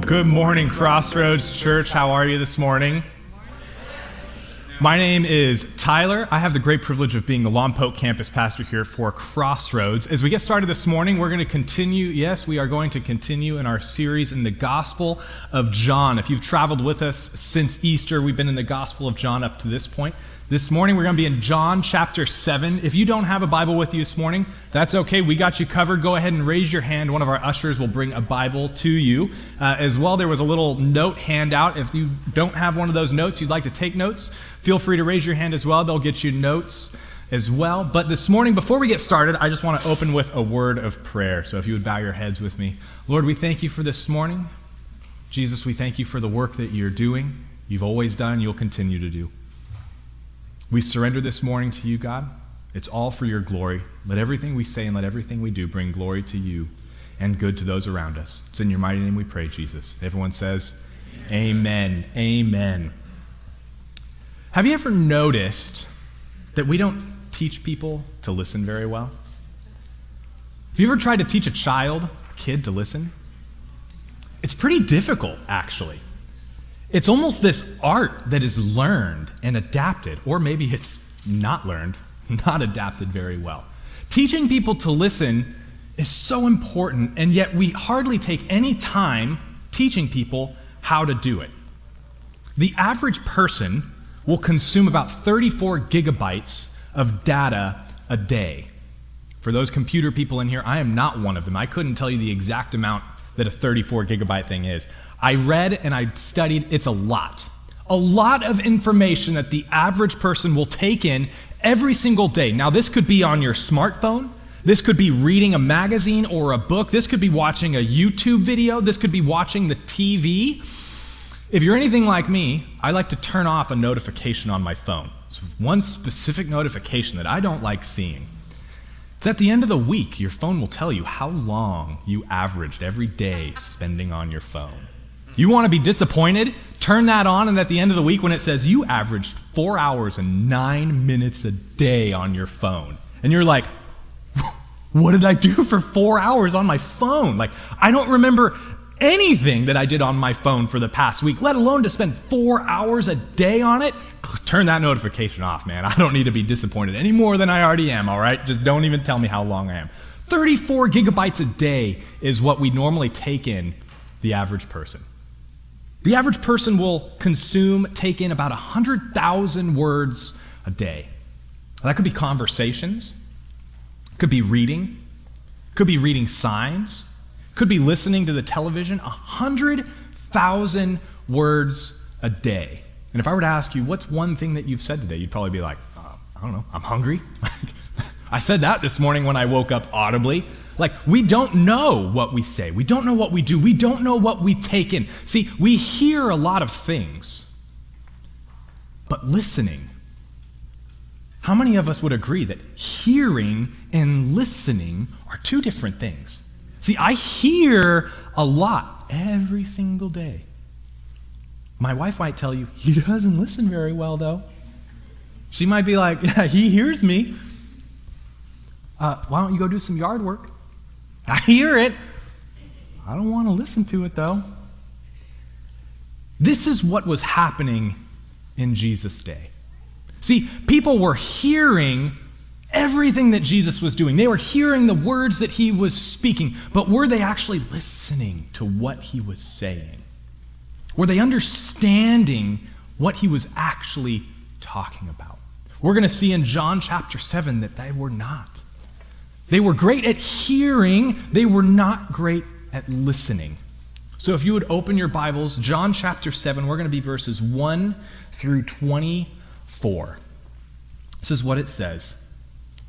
Well, good morning, Crossroads Church. How are you this morning? My name is Tyler. I have the great privilege of being the Lompoc campus pastor here for Crossroads. As we get started this morning, we're going to continue. Yes, we are going to continue in our series in the Gospel of John. If you've traveled with us since Easter, we've been in the Gospel of John up to this point. This morning, we're going to be in John chapter 7. If you don't have a Bible with you this morning, that's okay. We got you covered. Go ahead and raise your hand. One of our ushers will bring a Bible to you. Uh, as well, there was a little note handout. If you don't have one of those notes, you'd like to take notes, feel free to raise your hand as well. They'll get you notes as well. But this morning, before we get started, I just want to open with a word of prayer. So if you would bow your heads with me. Lord, we thank you for this morning. Jesus, we thank you for the work that you're doing, you've always done, you'll continue to do. We surrender this morning to you, God. It's all for your glory. Let everything we say and let everything we do bring glory to you and good to those around us. It's in your mighty name we pray, Jesus. Everyone says, Amen. Amen. Have you ever noticed that we don't teach people to listen very well? Have you ever tried to teach a child, a kid, to listen? It's pretty difficult, actually. It's almost this art that is learned and adapted, or maybe it's not learned, not adapted very well. Teaching people to listen is so important, and yet we hardly take any time teaching people how to do it. The average person will consume about 34 gigabytes of data a day. For those computer people in here, I am not one of them. I couldn't tell you the exact amount that a 34 gigabyte thing is. I read and I studied, it's a lot. A lot of information that the average person will take in every single day. Now, this could be on your smartphone. This could be reading a magazine or a book. This could be watching a YouTube video. This could be watching the TV. If you're anything like me, I like to turn off a notification on my phone. It's one specific notification that I don't like seeing. It's at the end of the week, your phone will tell you how long you averaged every day spending on your phone. You want to be disappointed? Turn that on, and at the end of the week, when it says you averaged four hours and nine minutes a day on your phone, and you're like, what did I do for four hours on my phone? Like, I don't remember anything that I did on my phone for the past week, let alone to spend four hours a day on it. Turn that notification off, man. I don't need to be disappointed any more than I already am, all right? Just don't even tell me how long I am. 34 gigabytes a day is what we normally take in the average person. The average person will consume, take in about 100,000 words a day. That could be conversations, could be reading, could be reading signs, could be listening to the television. 100,000 words a day. And if I were to ask you, what's one thing that you've said today, you'd probably be like, uh, I don't know, I'm hungry. I said that this morning when I woke up audibly. Like, we don't know what we say. We don't know what we do. We don't know what we take in. See, we hear a lot of things, but listening, how many of us would agree that hearing and listening are two different things? See, I hear a lot every single day. My wife might tell you, he doesn't listen very well, though. She might be like, yeah, he hears me. Uh, why don't you go do some yard work? I hear it. I don't want to listen to it, though. This is what was happening in Jesus' day. See, people were hearing everything that Jesus was doing. They were hearing the words that he was speaking, but were they actually listening to what he was saying? Were they understanding what he was actually talking about? We're going to see in John chapter 7 that they were not. They were great at hearing, they were not great at listening. So if you would open your Bibles, John chapter 7, we're going to be verses 1 through 24. This is what it says.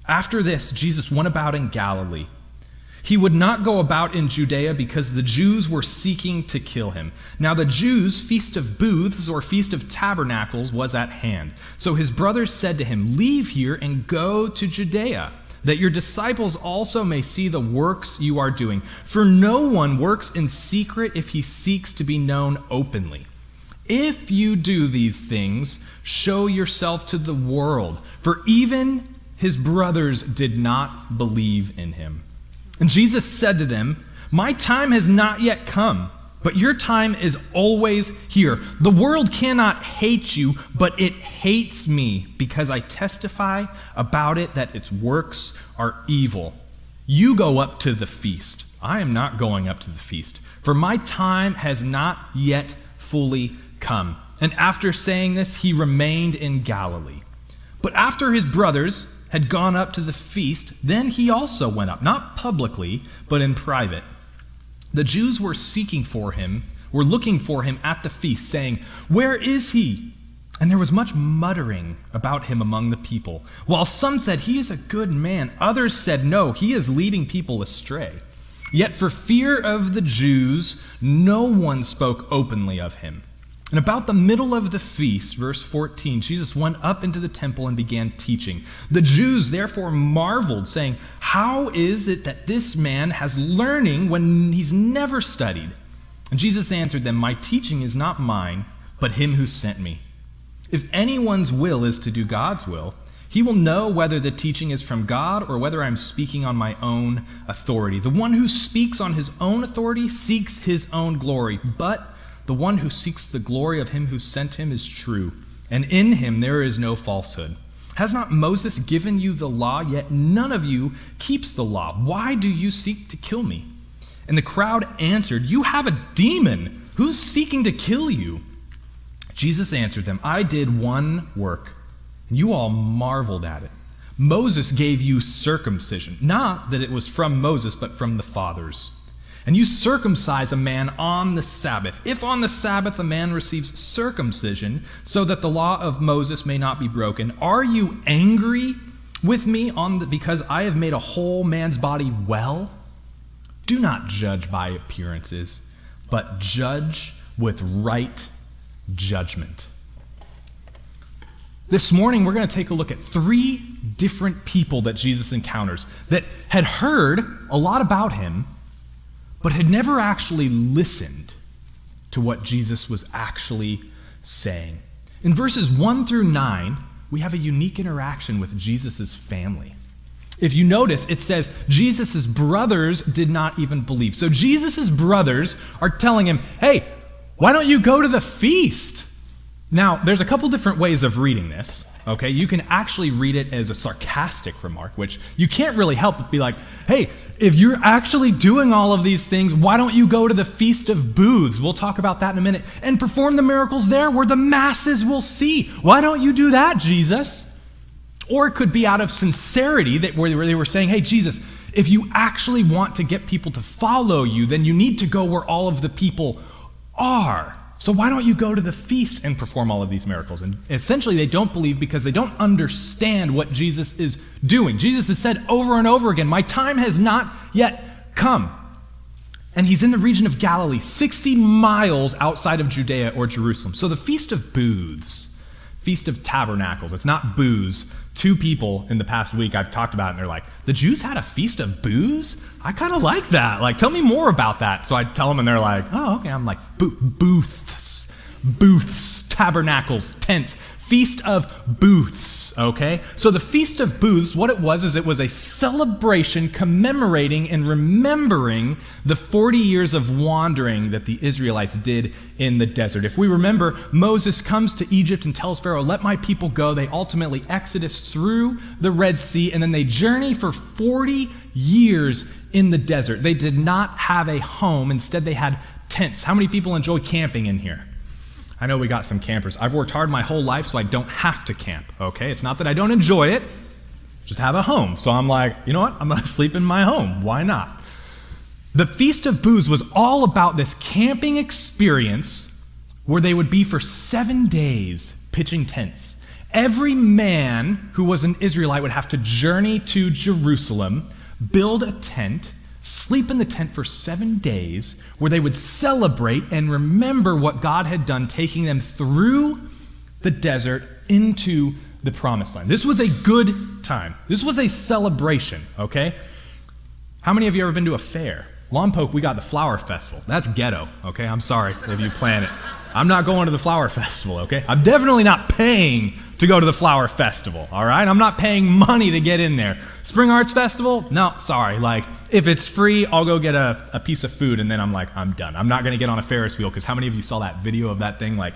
After this, Jesus went about in Galilee. He would not go about in Judea because the Jews were seeking to kill him. Now, the Jews' feast of booths or feast of tabernacles was at hand. So his brothers said to him, Leave here and go to Judea that your disciples also may see the works you are doing. For no one works in secret if he seeks to be known openly. If you do these things, show yourself to the world, for even his brothers did not believe in him. And Jesus said to them, My time has not yet come, but your time is always here. The world cannot hate you, but it hates me because I testify about it that its works are evil. You go up to the feast. I am not going up to the feast, for my time has not yet fully come. And after saying this, he remained in Galilee. But after his brothers had gone up to the feast, then he also went up, not publicly, but in private. The Jews were seeking for him, were looking for him at the feast, saying, Where is he? And there was much muttering about him among the people. While some said, He is a good man, others said, No, he is leading people astray. Yet for fear of the Jews, no one spoke openly of him. And about the middle of the feast, verse 14, Jesus went up into the temple and began teaching. The Jews therefore marveled, saying, How is it that this man has learning when he's never studied? And Jesus answered them, My teaching is not mine, but him who sent me. If anyone's will is to do God's will, he will know whether the teaching is from God or whether I'm speaking on my own authority. The one who speaks on his own authority seeks his own glory, but the one who seeks the glory of him who sent him is true, and in him there is no falsehood. Has not Moses given you the law, yet none of you keeps the law? Why do you seek to kill me? And the crowd answered, You have a demon. Who's seeking to kill you? Jesus answered them, I did one work, and you all marveled at it. Moses gave you circumcision, not that it was from Moses, but from the fathers and you circumcise a man on the Sabbath. If on the Sabbath a man receives circumcision, so that the law of Moses may not be broken, are you angry with me on the, because I have made a whole man's body well? Do not judge by appearances, but judge with right judgment. This morning, we're going to take a look at three different people that Jesus encounters that had heard a lot about him but had never actually listened to what Jesus was actually saying. In verses 1 through 9, we have a unique interaction with Jesus' family. If you notice, it says Jesus' brothers did not even believe. So Jesus' brothers are telling him, hey, why don't you go to the feast? Now, there's a couple different ways of reading this. Okay, you can actually read it as a sarcastic remark, which you can't really help but be like, hey, if you're actually doing all of these things, why don't you go to the Feast of Booths? We'll talk about that in a minute and perform the miracles there where the masses will see. Why don't you do that, Jesus? Or it could be out of sincerity that where they were saying, hey, Jesus, if you actually want to get people to follow you, then you need to go where all of the people are. So why don't you go to the feast and perform all of these miracles? And essentially, they don't believe because they don't understand what Jesus is doing. Jesus has said over and over again, My time has not yet come. And he's in the region of Galilee, 60 miles outside of Judea or Jerusalem. So the Feast of Booths, Feast of Tabernacles, it's not booths, two people in the past week I've talked about, and they're like, the Jews had a feast of booze? I kind of like that. Like, tell me more about that. So I tell them, and they're like, oh, okay. I'm like, booths, booths, tabernacles, tents, Feast of Booths, okay? So the Feast of Booths, what it was is it was a celebration commemorating and remembering the 40 years of wandering that the Israelites did in the desert. If we remember, Moses comes to Egypt and tells Pharaoh, Let my people go. They ultimately exodus through the Red Sea, and then they journey for 40 years in the desert. They did not have a home, instead, they had tents. How many people enjoy camping in here? I know we got some campers. I've worked hard my whole life so I don't have to camp, okay? It's not that I don't enjoy it, just have a home. So I'm like, you know what? I'm going to sleep in my home. Why not? The Feast of Booths was all about this camping experience where they would be for seven days pitching tents. Every man who was an Israelite would have to journey to Jerusalem, build a tent, sleep in the tent for seven days, where they would celebrate and remember what God had done, taking them through the desert into the promised land. This was a good time. This was a celebration, okay? How many of you ever been to a fair? Lompoc, we got the Flower Festival. That's ghetto, okay? I'm sorry if you plan it. I'm not going to the Flower Festival, okay? I'm definitely not paying to go to the Flower Festival, all right? I'm not paying money to get in there. Spring Arts Festival? No, sorry. Like, if it's free, I'll go get a, a piece of food and then I'm like, I'm done. I'm not to get on a Ferris wheel because how many of you saw that video of that thing, like,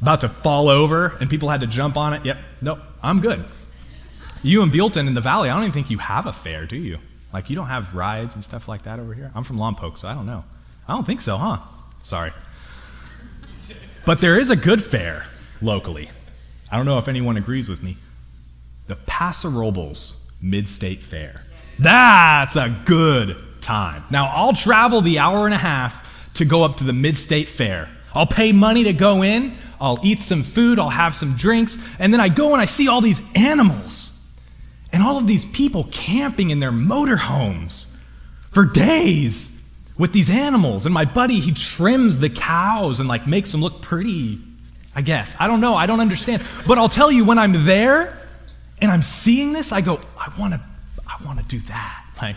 about to fall over and people had to jump on it? Yep, nope, I'm good. You in Buellton in the Valley, I don't even think you have a fair, do you? Like, you don't have rides and stuff like that over here? I'm from Lompoc, so I don't know. I don't think so, huh? Sorry. But there is a good fair locally. I don't know if anyone agrees with me. The Paso Robles Mid State Fair. That's a good time. Now, I'll travel the hour and a half to go up to the Mid State Fair. I'll pay money to go in, I'll eat some food, I'll have some drinks, and then I go and I see all these animals and all of these people camping in their motorhomes for days with these animals. And my buddy, he trims the cows and like makes them look pretty, I guess. I don't know. I don't understand. But I'll tell you, when I'm there and I'm seeing this, I go, I want to, I want to do that. Like,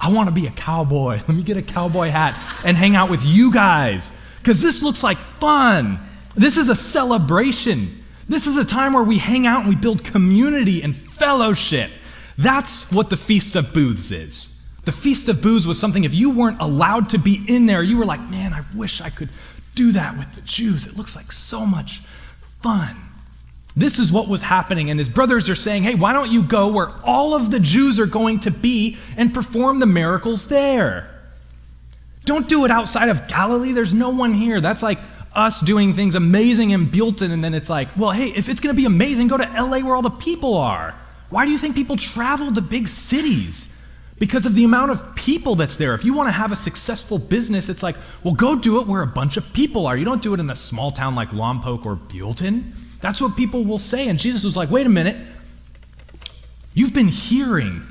I want to be a cowboy. Let me get a cowboy hat and hang out with you guys. Because this looks like fun. This is a celebration. This is a time where we hang out and we build community and fellowship. That's what the Feast of Booths is. The Feast of Booths was something, if you weren't allowed to be in there, you were like, man, I wish I could do that with the Jews. It looks like so much fun. This is what was happening, and his brothers are saying, hey, why don't you go where all of the Jews are going to be and perform the miracles there? Don't do it outside of Galilee. There's no one here. That's like us doing things amazing in Buellton, and then it's like, well, hey, if it's going to be amazing, go to LA where all the people are. Why do you think people travel to big cities? because of the amount of people that's there. If you want to have a successful business, it's like, well, go do it where a bunch of people are. You don't do it in a small town like Lompoc or Buellton. That's what people will say. And Jesus was like, wait a minute. You've been hearing,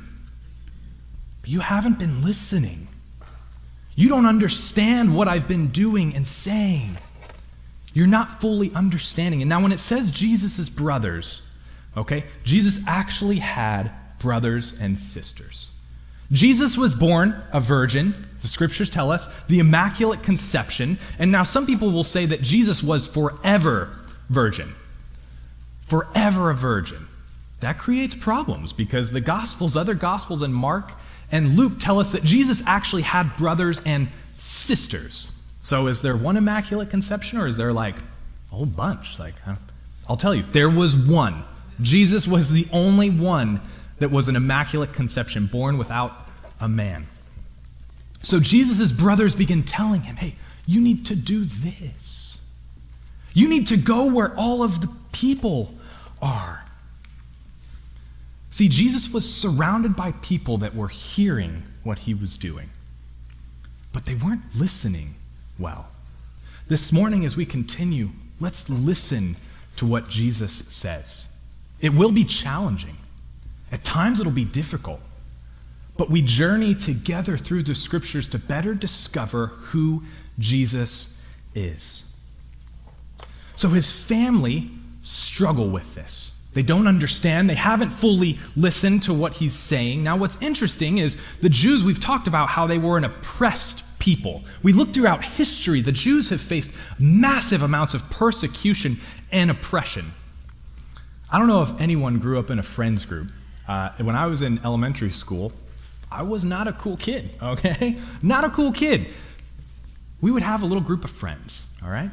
but you haven't been listening. You don't understand what I've been doing and saying. You're not fully understanding. And now, when it says Jesus' brothers, okay, Jesus actually had brothers and sisters. Jesus was born a virgin, the scriptures tell us, the Immaculate Conception. And now some people will say that Jesus was forever virgin. Forever a virgin. That creates problems because the Gospels, other Gospels, and Mark and Luke tell us that Jesus actually had brothers and sisters. So is there one Immaculate Conception or is there like a whole bunch? Like, I'll tell you, there was one. Jesus was the only one that was an immaculate conception, born without a man. So Jesus' brothers begin telling him, hey, you need to do this. You need to go where all of the people are. See, Jesus was surrounded by people that were hearing what he was doing, but they weren't listening well. This morning, as we continue, let's listen to what Jesus says. It will be challenging. At times it'll be difficult, but we journey together through the scriptures to better discover who Jesus is. So his family struggle with this. They don't understand. They haven't fully listened to what he's saying. Now, what's interesting is the Jews, we've talked about how they were an oppressed people. We look throughout history, the Jews have faced massive amounts of persecution and oppression. I don't know if anyone grew up in a friends group. Uh, when I was in elementary school, I was not a cool kid, okay? Not a cool kid. We would have a little group of friends, all right?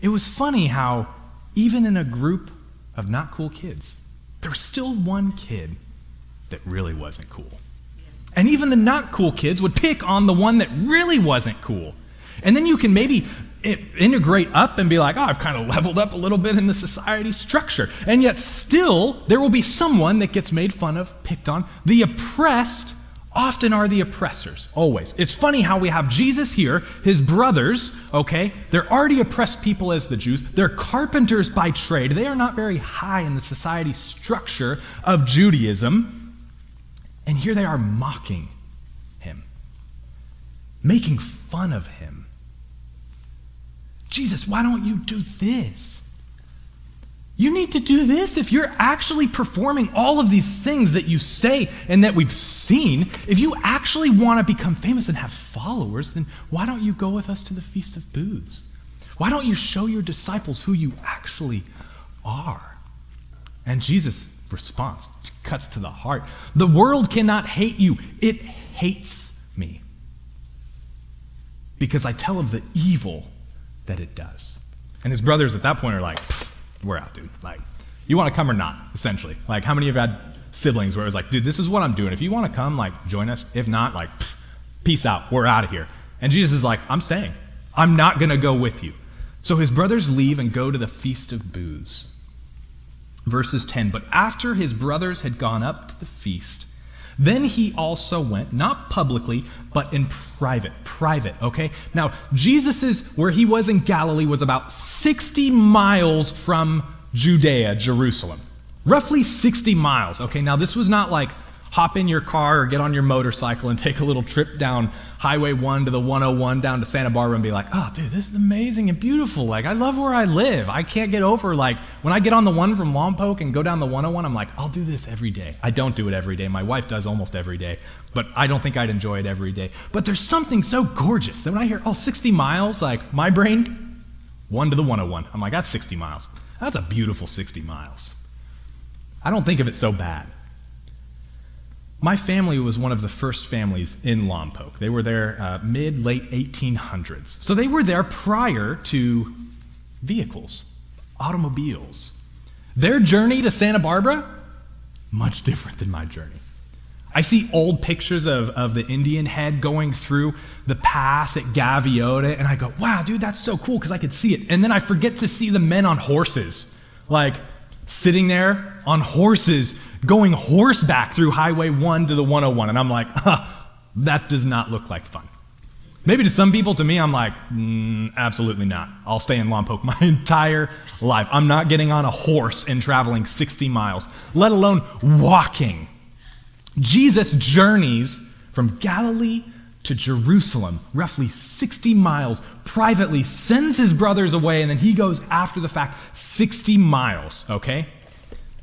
It was funny how, even in a group of not cool kids, there was still one kid that really wasn't cool. And even the not cool kids would pick on the one that really wasn't cool. And then you can maybe integrate up and be like, oh, I've kind of leveled up a little bit in the society structure. And yet, still, there will be someone that gets made fun of, picked on. The oppressed often are the oppressors, always. It's funny how we have Jesus here, his brothers, okay? They're already oppressed people as the Jews. They're carpenters by trade. They are not very high in the society structure of Judaism. And here they are mocking him, making fun of him. Jesus, why don't you do this? You need to do this if you're actually performing all of these things that you say and that we've seen. If you actually want to become famous and have followers, then why don't you go with us to the Feast of Booths? Why don't you show your disciples who you actually are? And Jesus' response cuts to the heart. The world cannot hate you, it hates me. Because I tell of the evil that it does. And his brothers at that point are like, we're out, dude. Like, you want to come or not, essentially. Like, how many of you have had siblings where it was like, dude, this is what I'm doing. If you want to come, like, join us. If not, like, peace out. We're out of here. And Jesus is like, I'm staying. I'm not going to go with you. So his brothers leave and go to the Feast of Booths. Verses 10 But after his brothers had gone up to the feast, then he also went, not publicly, but in private. Private, okay? Now, Jesus's, where he was in Galilee, was about 60 miles from Judea, Jerusalem. Roughly 60 miles, okay? Now, this was not like hop in your car or get on your motorcycle and take a little trip down Highway 1 to the 101 down to Santa Barbara and be like, oh, dude, this is amazing and beautiful. Like, I love where I live. I can't get over, like, when I get on the one from Lompoc and go down the 101, I'm like, I'll do this every day. I don't do it every day. My wife does almost every day, but I don't think I'd enjoy it every day. But there's something so gorgeous that when I hear, oh, 60 miles, like, my brain, 1 to the 101. I'm like, that's 60 miles. That's a beautiful 60 miles. I don't think of it so bad. My family was one of the first families in Lompoc. They were there uh, mid late 1800s. So they were there prior to vehicles, automobiles. Their journey to Santa Barbara, much different than my journey. I see old pictures of, of the Indian head going through the pass at Gaviota, and I go, wow, dude, that's so cool because I could see it. And then I forget to see the men on horses, like sitting there on horses going horseback through Highway 1 to the 101. And I'm like, huh, that does not look like fun. Maybe to some people, to me, I'm like, mm, absolutely not. I'll stay in Lompoc my entire life. I'm not getting on a horse and traveling 60 miles, let alone walking. Jesus journeys from Galilee to Jerusalem, roughly 60 miles, privately, sends his brothers away, and then he goes after the fact 60 miles, okay?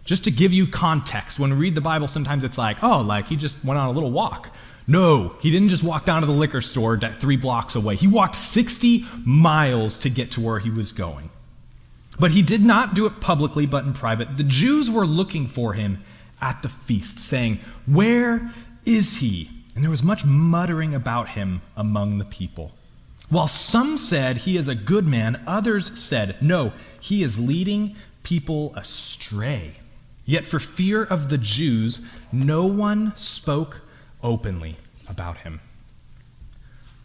Just to give you context, when we read the Bible, sometimes it's like, oh, like he just went on a little walk. No, he didn't just walk down to the liquor store that three blocks away. He walked 60 miles to get to where he was going. But he did not do it publicly, but in private. The Jews were looking for him at the feast, saying, Where is he? And there was much muttering about him among the people. While some said he is a good man, others said, No, he is leading people astray. Yet, for fear of the Jews, no one spoke openly about him.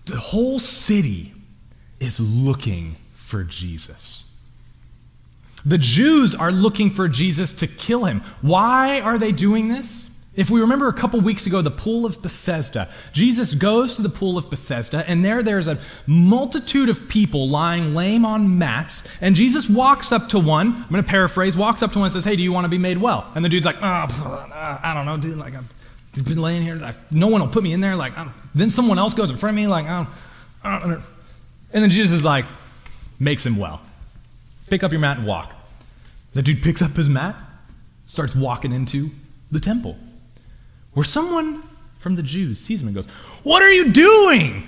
The whole city is looking for Jesus. The Jews are looking for Jesus to kill him. Why are they doing this? If we remember a couple weeks ago, the pool of Bethesda, Jesus goes to the pool of Bethesda, and there there's a multitude of people lying lame on mats, and Jesus walks up to one, I'm going to paraphrase, walks up to one and says, Hey, do you want to be made well? And the dude's like, oh, I don't know, dude, like, I've been laying here, like, no one will put me in there, like, then someone else goes in front of me, like, I don't, I don't know. And then Jesus is like, makes him well. Pick up your mat and walk. The dude picks up his mat, starts walking into the temple where someone from the Jews sees him and goes, What are you doing?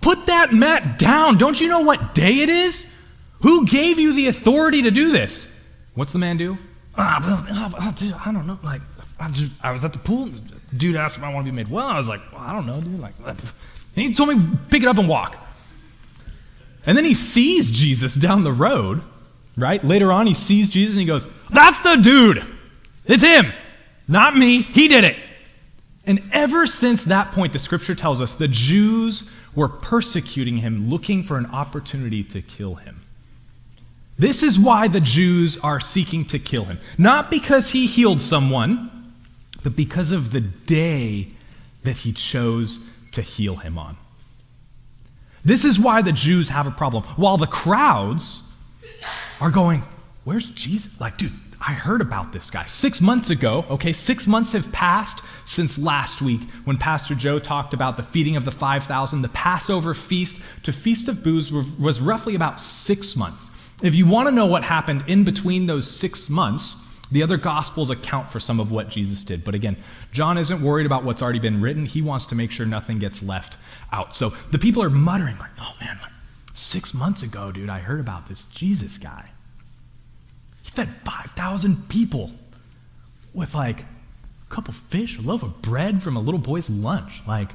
Put that mat down. Don't you know what day it is? Who gave you the authority to do this? What's the man do? Ah, well, I don't know. Like, I, just, I was at the pool. Dude asked if I want to be made well. I was like, well, I don't know, dude. Like, he told me pick it up and walk. And then he sees Jesus down the road, right? Later on, he sees Jesus and he goes, That's the dude. It's him, not me. He did it. And ever since that point, the scripture tells us the Jews were persecuting him, looking for an opportunity to kill him. This is why the Jews are seeking to kill him. Not because he healed someone, but because of the day that he chose to heal him on. This is why the Jews have a problem. While the crowds are going, Where's Jesus? Like, dude, I heard about this guy six months ago. Okay, six months have passed since last week when Pastor Joe talked about the feeding of the 5,000. The Passover feast to Feast of Booths was roughly about six months. If you want to know what happened in between those six months, the other gospels account for some of what Jesus did. But again, John isn't worried about what's already been written. He wants to make sure nothing gets left out. So the people are muttering, like, oh man, like, six months ago, dude, I heard about this Jesus guy. Fed 5,000 people with like a couple fish, a loaf of bread from a little boy's lunch. Like,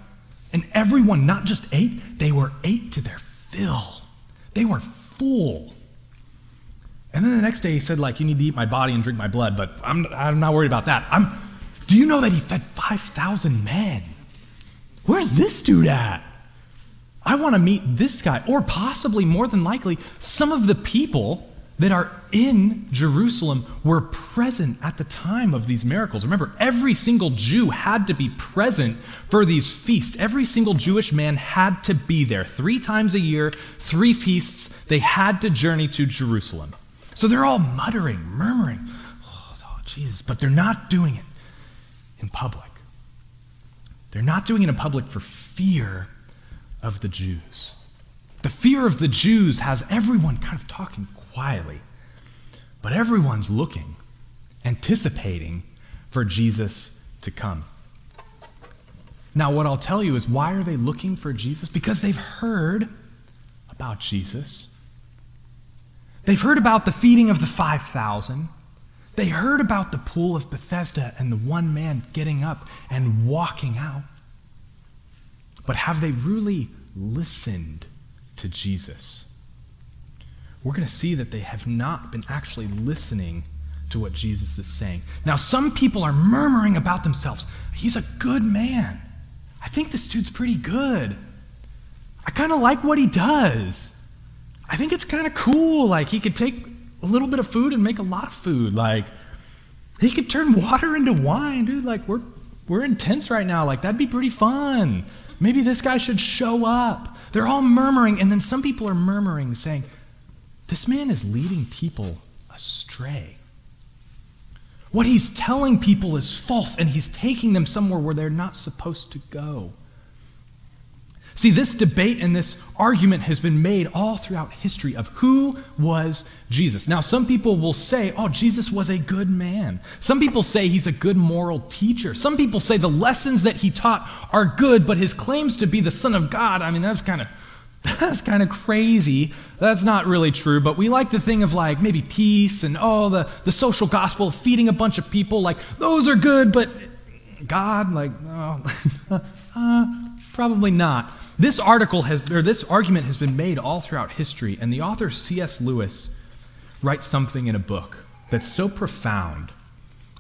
and everyone not just ate, they were ate to their fill. They were full. And then the next day he said, like, you need to eat my body and drink my blood, but I'm, I'm not worried about that. I'm, do you know that he fed 5,000 men? Where's this dude at? I want to meet this guy, or possibly more than likely, some of the people that are in Jerusalem were present at the time of these miracles. Remember, every single Jew had to be present for these feasts. Every single Jewish man had to be there. Three times a year, three feasts, they had to journey to Jerusalem. So they're all muttering, murmuring, oh, oh Jesus, but they're not doing it in public. They're not doing it in public for fear of the Jews. The fear of the Jews has everyone kind of talking quietly, but everyone's looking, anticipating for Jesus to come. Now, what I'll tell you is why are they looking for Jesus? Because they've heard about Jesus. They've heard about the feeding of the 5,000. They heard about the pool of Bethesda and the one man getting up and walking out. But have they really listened to Jesus? We're going to see that they have not been actually listening to what Jesus is saying. Now, some people are murmuring about themselves. He's a good man. I think this dude's pretty good. I kind of like what he does. I think it's kind of cool. Like, he could take a little bit of food and make a lot of food. Like, he could turn water into wine, dude. Like, we're, we're intense right now. Like, that'd be pretty fun. Maybe this guy should show up. They're all murmuring, and then some people are murmuring, saying, This man is leading people astray. What he's telling people is false, and he's taking them somewhere where they're not supposed to go. See, this debate and this argument has been made all throughout history of who was Jesus. Now, some people will say, oh, Jesus was a good man. Some people say he's a good moral teacher. Some people say the lessons that he taught are good, but his claims to be the Son of God, I mean, that's kind of. That's kind of crazy. That's not really true, but we like to think of like maybe peace and oh, the, the social gospel, feeding a bunch of people. Like, those are good, but God, like, oh, uh, probably not. This article has, or this argument has been made all throughout history, and the author C.S. Lewis writes something in a book that's so profound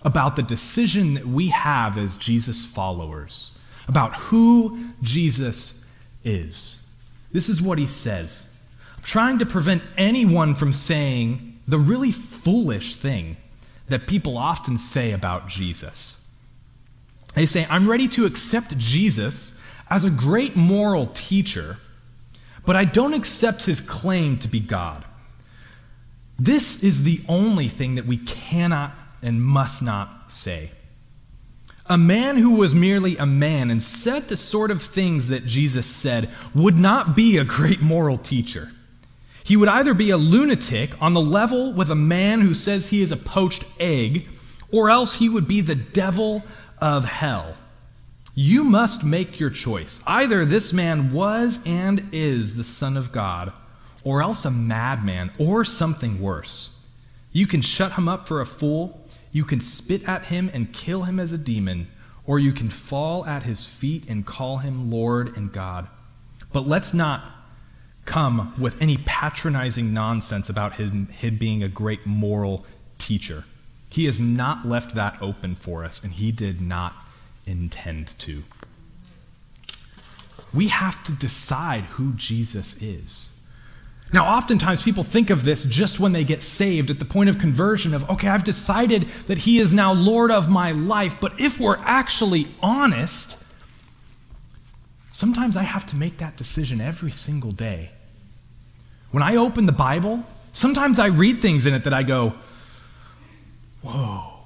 about the decision that we have as Jesus followers, about who Jesus is. This is what he says I'm trying to prevent anyone from saying the really foolish thing that people often say about Jesus. They say, I'm ready to accept Jesus as a great moral teacher, but I don't accept his claim to be God. This is the only thing that we cannot and must not say. A man who was merely a man and said the sort of things that Jesus said would not be a great moral teacher. He would either be a lunatic on the level with a man who says he is a poached egg, or else he would be the devil of hell. You must make your choice. Either this man was and is the Son of God, or else a madman, or something worse. You can shut him up for a fool, you can spit at him and kill him as a demon, or you can fall at his feet and call him Lord and God. But let's not come with any patronizing nonsense about him, him being a great moral teacher. He has not left that open for us, and he did not intend to. We have to decide who Jesus is. Now, oftentimes people think of this just when they get saved at the point of conversion of, okay, I've decided that He is now Lord of my life. But if we're actually honest, sometimes I have to make that decision every single day. When I open the Bible, sometimes I read things in it that I go, whoa,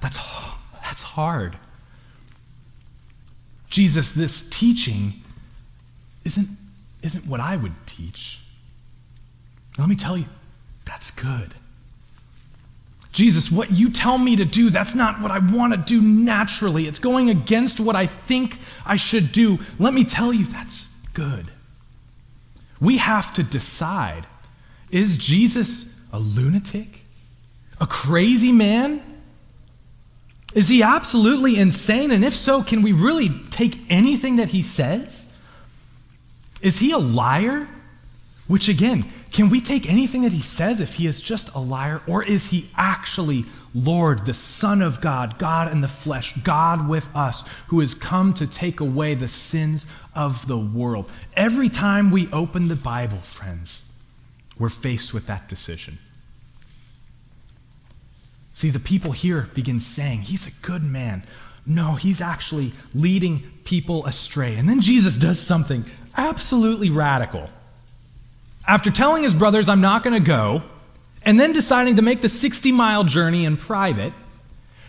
that's that's hard. Jesus, this teaching isn't, isn't what I would teach. Let me tell you, that's good. Jesus, what you tell me to do, that's not what I want to do naturally. It's going against what I think I should do. Let me tell you, that's good. We have to decide is Jesus a lunatic? A crazy man? Is he absolutely insane? And if so, can we really take anything that he says? Is he a liar? Which again, can we take anything that he says if he is just a liar? Or is he actually Lord, the Son of God, God in the flesh, God with us, who has come to take away the sins of the world? Every time we open the Bible, friends, we're faced with that decision. See, the people here begin saying, He's a good man. No, he's actually leading people astray. And then Jesus does something absolutely radical. After telling his brothers, I'm not going to go, and then deciding to make the 60 mile journey in private,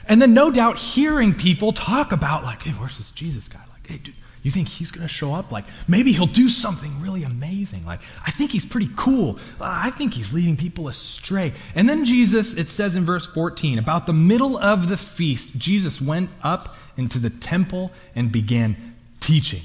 and then no doubt hearing people talk about, like, hey, where's this Jesus guy? Like, hey, dude, you think he's going to show up? Like, maybe he'll do something really amazing. Like, I think he's pretty cool. I think he's leading people astray. And then Jesus, it says in verse 14, about the middle of the feast, Jesus went up into the temple and began teaching.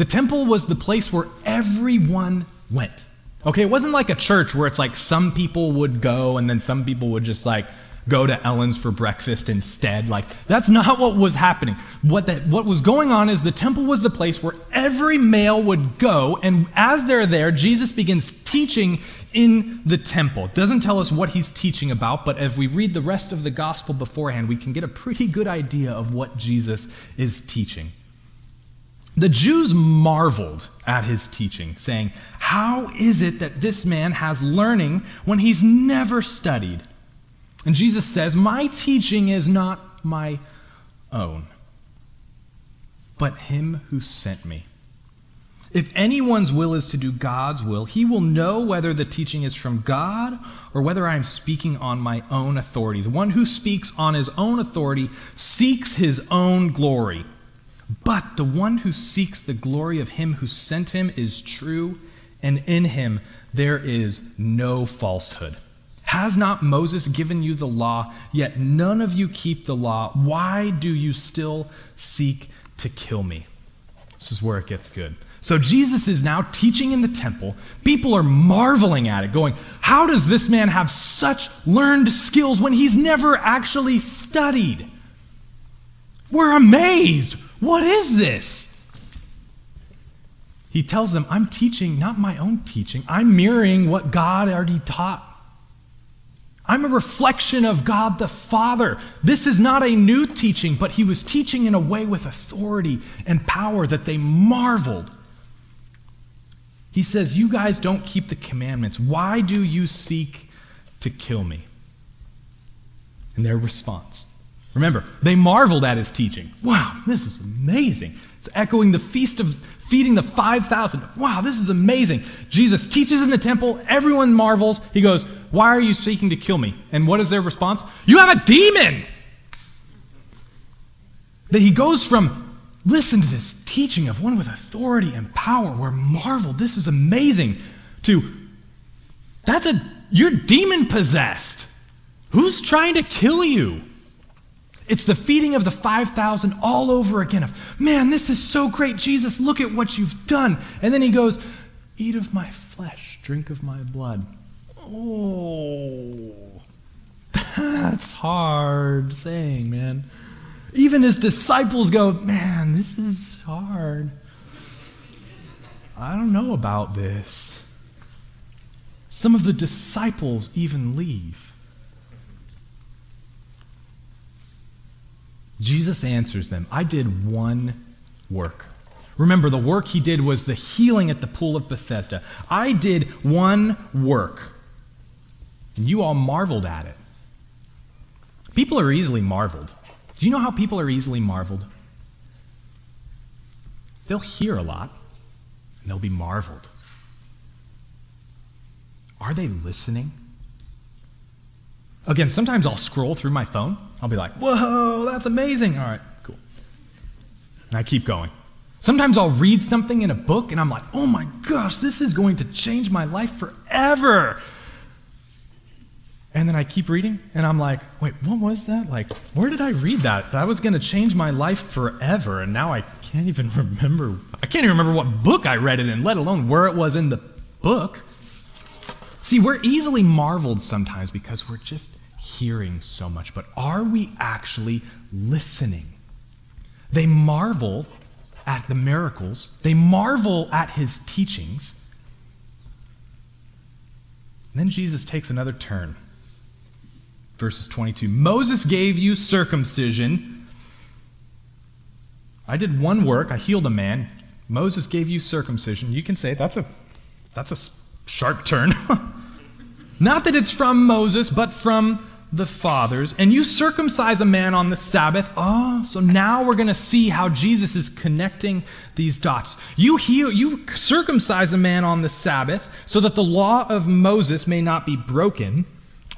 The temple was the place where everyone went. Okay, it wasn't like a church where it's like some people would go and then some people would just like go to Ellen's for breakfast instead. Like that's not what was happening. What that what was going on is the temple was the place where every male would go and as they're there Jesus begins teaching in the temple. Doesn't tell us what he's teaching about, but as we read the rest of the gospel beforehand, we can get a pretty good idea of what Jesus is teaching. The Jews marveled at his teaching, saying, How is it that this man has learning when he's never studied? And Jesus says, My teaching is not my own, but him who sent me. If anyone's will is to do God's will, he will know whether the teaching is from God or whether I am speaking on my own authority. The one who speaks on his own authority seeks his own glory. But the one who seeks the glory of him who sent him is true, and in him there is no falsehood. Has not Moses given you the law, yet none of you keep the law? Why do you still seek to kill me? This is where it gets good. So Jesus is now teaching in the temple. People are marveling at it, going, How does this man have such learned skills when he's never actually studied? We're amazed. What is this? He tells them, I'm teaching not my own teaching, I'm mirroring what God already taught. I'm a reflection of God the Father. This is not a new teaching, but he was teaching in a way with authority and power that they marveled. He says, You guys don't keep the commandments. Why do you seek to kill me? And their response Remember, they marveled at his teaching. Wow, this is amazing. It's echoing the feast of feeding the 5,000. Wow, this is amazing. Jesus teaches in the temple. Everyone marvels. He goes, Why are you seeking to kill me? And what is their response? You have a demon. That he goes from, listen to this teaching of one with authority and power. We're marveled. This is amazing. To, that's a, you're demon possessed. Who's trying to kill you? It's the feeding of the 5,000 all over again of, man, this is so great, Jesus, look at what you've done. And then he goes, eat of my flesh, drink of my blood. Oh, that's hard saying, man. Even his disciples go, man, this is hard. I don't know about this. Some of the disciples even leave. Jesus answers them I did one work. Remember, the work he did was the healing at the pool of Bethesda. I did one work, and you all marveled at it. People are easily marveled. Do you know how people are easily marveled? They'll hear a lot, and they'll be marveled. Are they listening? Again, sometimes I'll scroll through my phone. I'll be like, whoa, that's amazing. All right, cool. And I keep going. Sometimes I'll read something in a book and I'm like, oh my gosh, this is going to change my life forever. And then I keep reading and I'm like, wait, what was that? Like, where did I read that? That was going to change my life forever. And now I can't even remember. I can't even remember what book I read it in, let alone where it was in the book. See, we're easily marveled sometimes because we're just hearing so much. But are we actually listening? They marvel at the miracles, they marvel at his teachings. And then Jesus takes another turn. Verses 22 Moses gave you circumcision. I did one work, I healed a man. Moses gave you circumcision. You can say that's a that's a sharp turn. Not that it's from Moses, but from the fathers, and you circumcise a man on the Sabbath. Oh, so now we're going to see how Jesus is connecting these dots. You heal, you circumcise a man on the Sabbath so that the law of Moses may not be broken.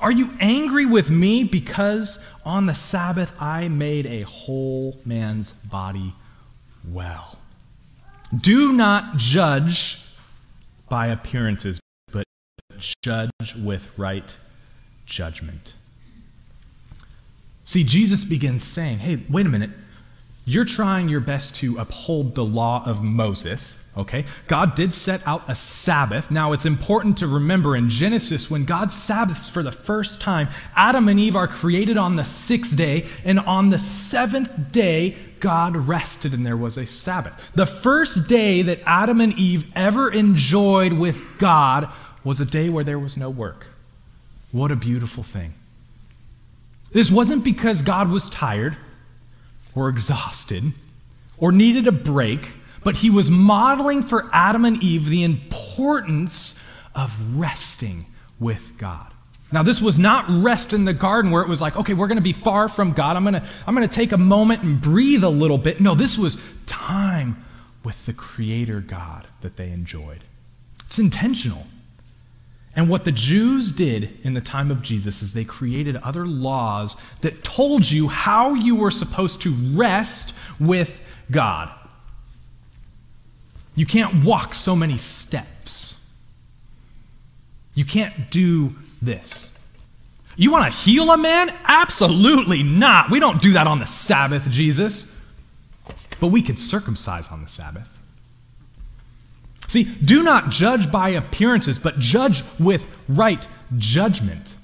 Are you angry with me because on the Sabbath I made a whole man's body well? Do not judge by appearances, but judge with right judgment. See, Jesus begins saying, hey, wait a minute. You're trying your best to uphold the law of Moses, okay? God did set out a Sabbath. Now, it's important to remember in Genesis, when God Sabbaths for the first time, Adam and Eve are created on the sixth day, and on the seventh day, God rested and there was a Sabbath. The first day that Adam and Eve ever enjoyed with God was a day where there was no work. What a beautiful thing. This wasn't because God was tired or exhausted or needed a break, but he was modeling for Adam and Eve the importance of resting with God. Now, this was not rest in the garden where it was like, okay, we're going to be far from God. I'm going to, I'm going to take a moment and breathe a little bit. No, this was time with the Creator God that they enjoyed. It's intentional. And what the Jews did in the time of Jesus is they created other laws that told you how you were supposed to rest with God. You can't walk so many steps. You can't do this. You want to heal a man? Absolutely not. We don't do that on the Sabbath, Jesus. But we can circumcise on the Sabbath. See, do not judge by appearances, but judge with right judgment.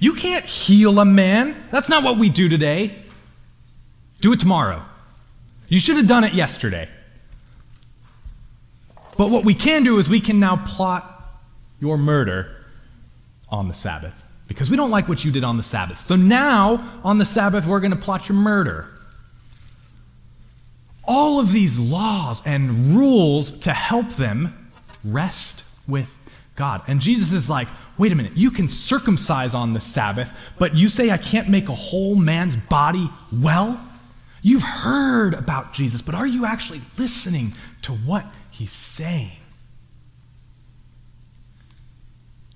You can't heal a man. That's not what we do today. Do it tomorrow. You should have done it yesterday. But what we can do is we can now plot your murder on the Sabbath because we don't like what you did on the Sabbath. So now, on the Sabbath, we're going to plot your murder all of these laws and rules to help them rest with God. And Jesus is like, wait a minute, you can circumcise on the Sabbath, but you say I can't make a whole man's body well? You've heard about Jesus, but are you actually listening to what he's saying?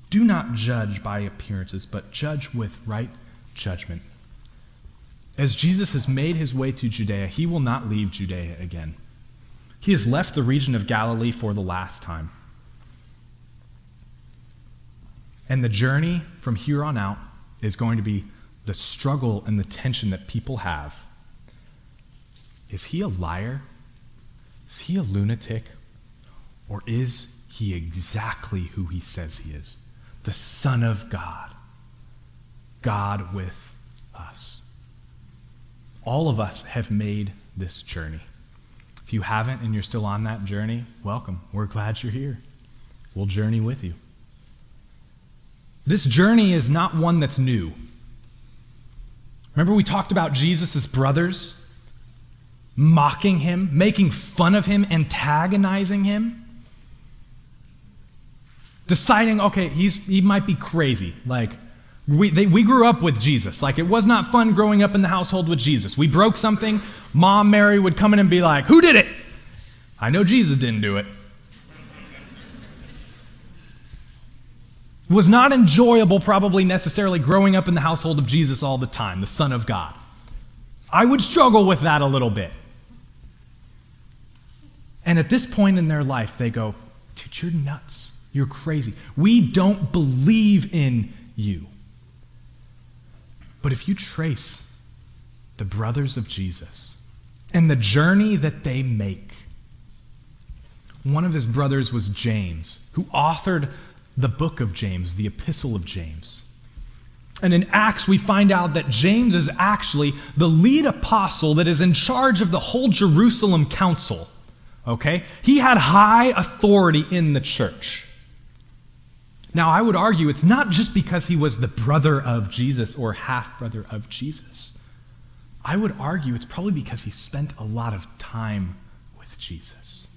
Do not judge by appearances, but judge with right judgment. As Jesus has made his way to Judea, he will not leave Judea again. He has left the region of Galilee for the last time. And the journey from here on out is going to be the struggle and the tension that people have. Is he a liar? Is he a lunatic? Or is he exactly who he says he is? The Son of God. God with us. All of us have made this journey. If you haven't and you're still on that journey, welcome. We're glad you're here. We'll journey with you. This journey is not one that's new. Remember, we talked about Jesus' brothers mocking him, making fun of him, antagonizing him? Deciding, okay, he's, he might be crazy. Like, we, they, we grew up with Jesus. Like, it was not fun growing up in the household with Jesus. We broke something, Mom Mary would come in and be like, Who did it? I know Jesus didn't do it. It was not enjoyable, probably necessarily, growing up in the household of Jesus all the time, the Son of God. I would struggle with that a little bit. And at this point in their life, they go, Dude, you're nuts. You're crazy. We don't believe in you. But if you trace the brothers of Jesus and the journey that they make, one of his brothers was James, who authored the book of James, the epistle of James. And in Acts, we find out that James is actually the lead apostle that is in charge of the whole Jerusalem council. Okay? He had high authority in the church. Now, I would argue it's not just because he was the brother of Jesus or half brother of Jesus. I would argue it's probably because he spent a lot of time with Jesus.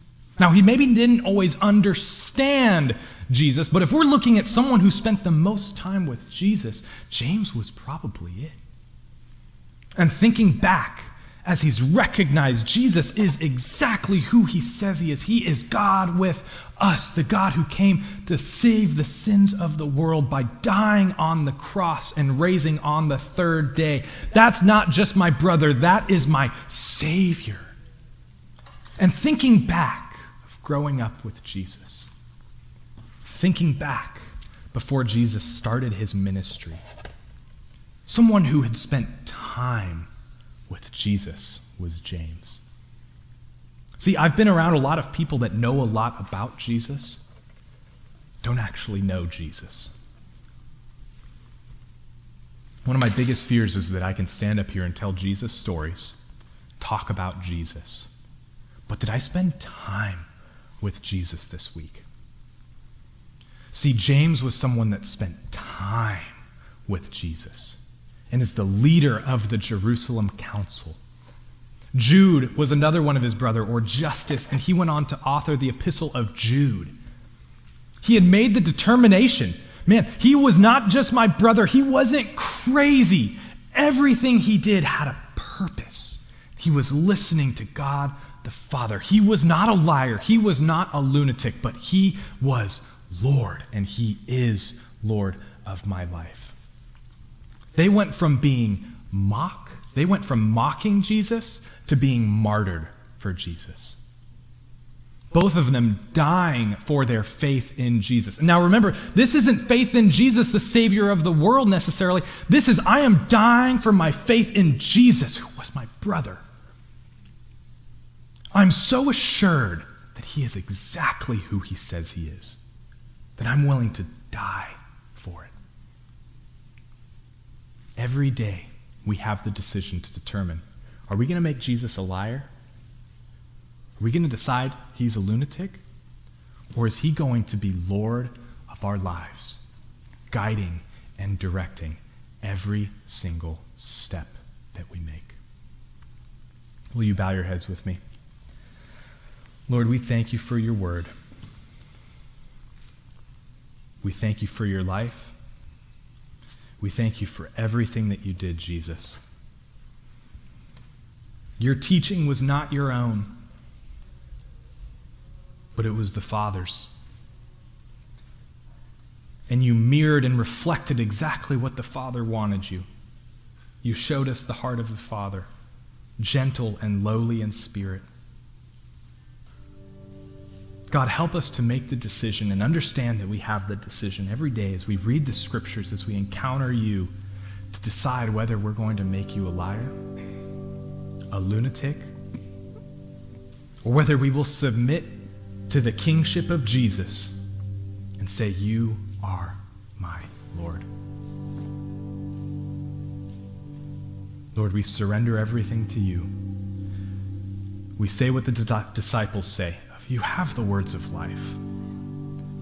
Now, he maybe didn't always understand Jesus, but if we're looking at someone who spent the most time with Jesus, James was probably it. And thinking back, as he's recognized Jesus is exactly who he says he is. He is God with us, the God who came to save the sins of the world by dying on the cross and raising on the third day. That's not just my brother, that is my Savior. And thinking back of growing up with Jesus, thinking back before Jesus started his ministry, someone who had spent time with Jesus was James. See, I've been around a lot of people that know a lot about Jesus, don't actually know Jesus. One of my biggest fears is that I can stand up here and tell Jesus stories, talk about Jesus. But did I spend time with Jesus this week? See, James was someone that spent time with Jesus and is the leader of the Jerusalem council. Jude was another one of his brother, or Justus, and he went on to author the Epistle of Jude. He had made the determination man, he was not just my brother, he wasn't crazy. Everything he did had a purpose. He was listening to God the Father. He was not a liar, he was not a lunatic, but he was Lord, and he is Lord of my life. They went from being mock, they went from mocking Jesus to being martyred for Jesus. Both of them dying for their faith in Jesus. Now remember, this isn't faith in Jesus, the Savior of the world necessarily. This is, I am dying for my faith in Jesus, who was my brother. I'm so assured that He is exactly who He says He is, that I'm willing to die Every day, we have the decision to determine are we going to make Jesus a liar? Are we going to decide he's a lunatic? Or is he going to be Lord of our lives, guiding and directing every single step that we make? Will you bow your heads with me? Lord, we thank you for your word. We thank you for your life. We thank you for everything that you did, Jesus. Your teaching was not your own, but it was the Father's. And you mirrored and reflected exactly what the Father wanted you. You showed us the heart of the Father, gentle and lowly in spirit. God, help us to make the decision and understand that we have the decision every day as we read the scriptures, as we encounter you, to decide whether we're going to make you a liar, a lunatic, or whether we will submit to the kingship of Jesus and say, You are my Lord. Lord, we surrender everything to you. We say what the disciples say you have the words of life.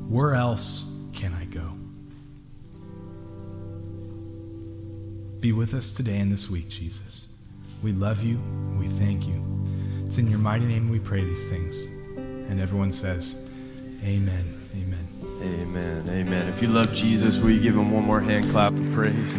Where else can I go? Be with us today and this week, Jesus. We love you. We thank you. It's in your mighty name we pray these things. And everyone says, Amen. Amen. Amen. Amen. If you love Jesus, will you give him one more hand clap of praise?